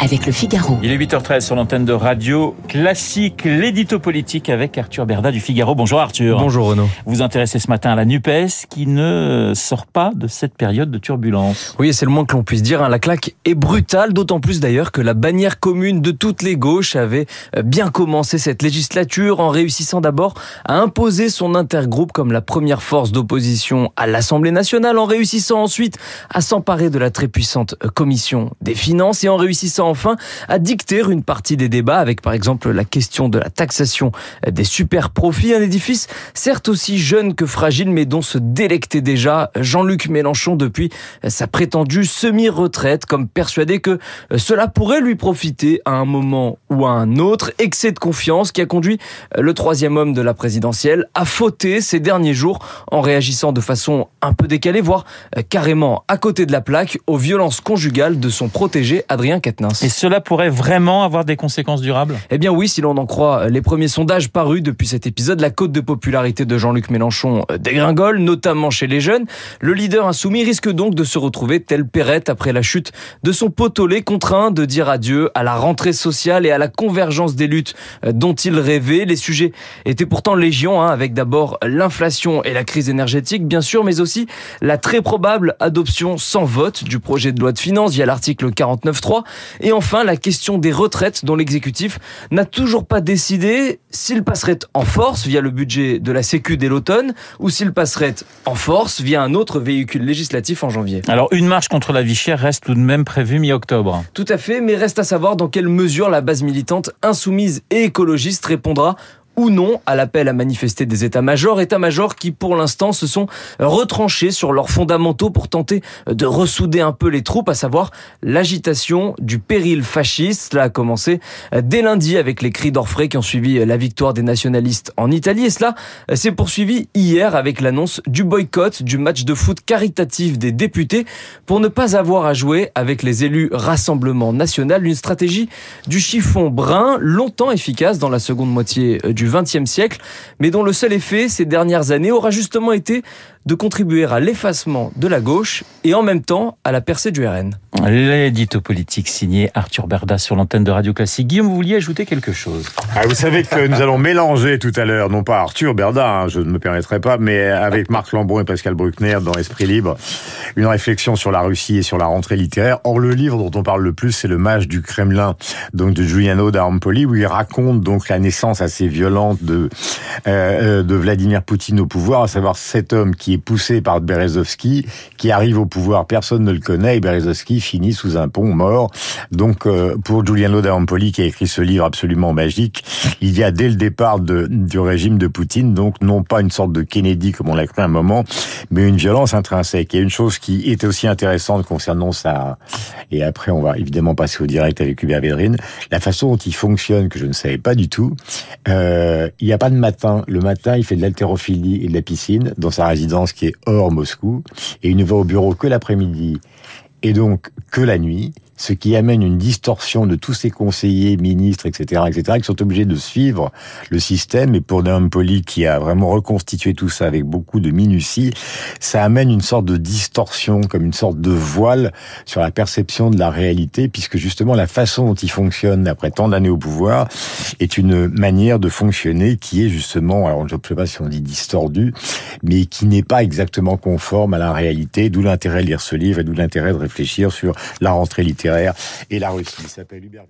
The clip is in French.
avec le Figaro. Il est 8h13 sur l'antenne de Radio Classique, l'édito politique avec Arthur Berda du Figaro. Bonjour Arthur. Bonjour Renaud. Vous vous intéressez ce matin à la NUPES qui ne sort pas de cette période de turbulence. Oui, c'est le moins que l'on puisse dire. hein. La claque est brutale, d'autant plus d'ailleurs que la bannière commune de toutes les gauches avait euh, bien commencé cette législature en réussissant d'abord à imposer son intergroupe comme la première force d'opposition à l'Assemblée nationale, en réussissant ensuite à s'emparer de la très puissante euh, commission des finances et en réussissant enfin à dicter une partie des débats avec par exemple la question de la taxation des super profits, un édifice certes aussi jeune que fragile mais dont se délectait déjà Jean-Luc Mélenchon depuis sa prétendue semi-retraite comme persuadé que cela pourrait lui profiter à un moment ou à un autre, excès de confiance qui a conduit le troisième homme de la présidentielle à fauter ces derniers jours en réagissant de façon un peu décalée, voire carrément à côté de la plaque aux violences conjugales de son protégé Adrien Quatennens. Et cela pourrait vraiment avoir des conséquences durables? Eh bien oui, si l'on en croit les premiers sondages parus depuis cet épisode, la cote de popularité de Jean-Luc Mélenchon dégringole, notamment chez les jeunes. Le leader insoumis risque donc de se retrouver tel Perrette après la chute de son potolet, contraint de dire adieu à la rentrée sociale et à la convergence des luttes dont il rêvait. Les sujets étaient pourtant légion, hein, avec d'abord l'inflation et la crise énergétique, bien sûr, mais aussi la très probable adoption sans vote du projet de loi de finances via l'article 49.3 et enfin, la question des retraites dont l'exécutif n'a toujours pas décidé s'il passerait en force via le budget de la Sécu dès l'automne ou s'il passerait en force via un autre véhicule législatif en janvier. Alors, une marche contre la vie chère reste tout de même prévue mi-octobre. Tout à fait, mais reste à savoir dans quelle mesure la base militante insoumise et écologiste répondra ou non à l'appel à manifester des états-majors, états-majors qui pour l'instant se sont retranchés sur leurs fondamentaux pour tenter de ressouder un peu les troupes, à savoir l'agitation du péril fasciste. Cela a commencé dès lundi avec les cris d'orfraie qui ont suivi la victoire des nationalistes en Italie et cela s'est poursuivi hier avec l'annonce du boycott du match de foot caritatif des députés pour ne pas avoir à jouer avec les élus Rassemblement National, une stratégie du chiffon brun longtemps efficace dans la seconde moitié du XXe siècle, mais dont le seul effet ces dernières années aura justement été de contribuer à l'effacement de la gauche et en même temps à la percée du RN. L'édito politique signé Arthur Berda sur l'antenne de Radio Classique. Guillaume, vous vouliez ajouter quelque chose? Ah, Vous savez que nous allons mélanger tout à l'heure, non pas Arthur Berda, hein, je ne me permettrai pas, mais avec Marc Lambron et Pascal Bruckner dans Esprit Libre, une réflexion sur la Russie et sur la rentrée littéraire. Or, le livre dont on parle le plus, c'est Le Mage du Kremlin, donc de Giuliano da Empoli, où il raconte donc la naissance assez violente de, euh, de Vladimir Poutine au pouvoir, à savoir cet homme qui poussé par Berezovski, qui arrive au pouvoir, personne ne le connaît, et Berezovski finit sous un pont mort. Donc, euh, pour Giuliano da Empoli, qui a écrit ce livre absolument magique, il y a dès le départ de, du régime de Poutine, donc non pas une sorte de Kennedy comme on l'a cru à un moment, mais une violence intrinsèque. Et une chose qui est aussi intéressante concernant ça, et après on va évidemment passer au direct avec Hubert Védrine, la façon dont il fonctionne, que je ne savais pas du tout, euh, il n'y a pas de matin. Le matin, il fait de l'haltérophilie et de la piscine dans sa résidence qui est hors Moscou, et il ne va au bureau que l'après-midi, et donc que la nuit, ce qui amène une distorsion de tous ces conseillers, ministres, etc., etc., qui sont obligés de suivre le système. Et pour Poli, qui a vraiment reconstitué tout ça avec beaucoup de minutie, ça amène une sorte de distorsion, comme une sorte de voile sur la perception de la réalité, puisque justement la façon dont il fonctionne après tant d'années au pouvoir est une manière de fonctionner qui est justement, alors je ne sais pas si on dit distordu, mais qui n'est pas exactement conforme à la réalité, d'où l'intérêt de lire ce livre et d'où l'intérêt de réfléchir sur la rentrée et la Russie. S'appelle Hubert.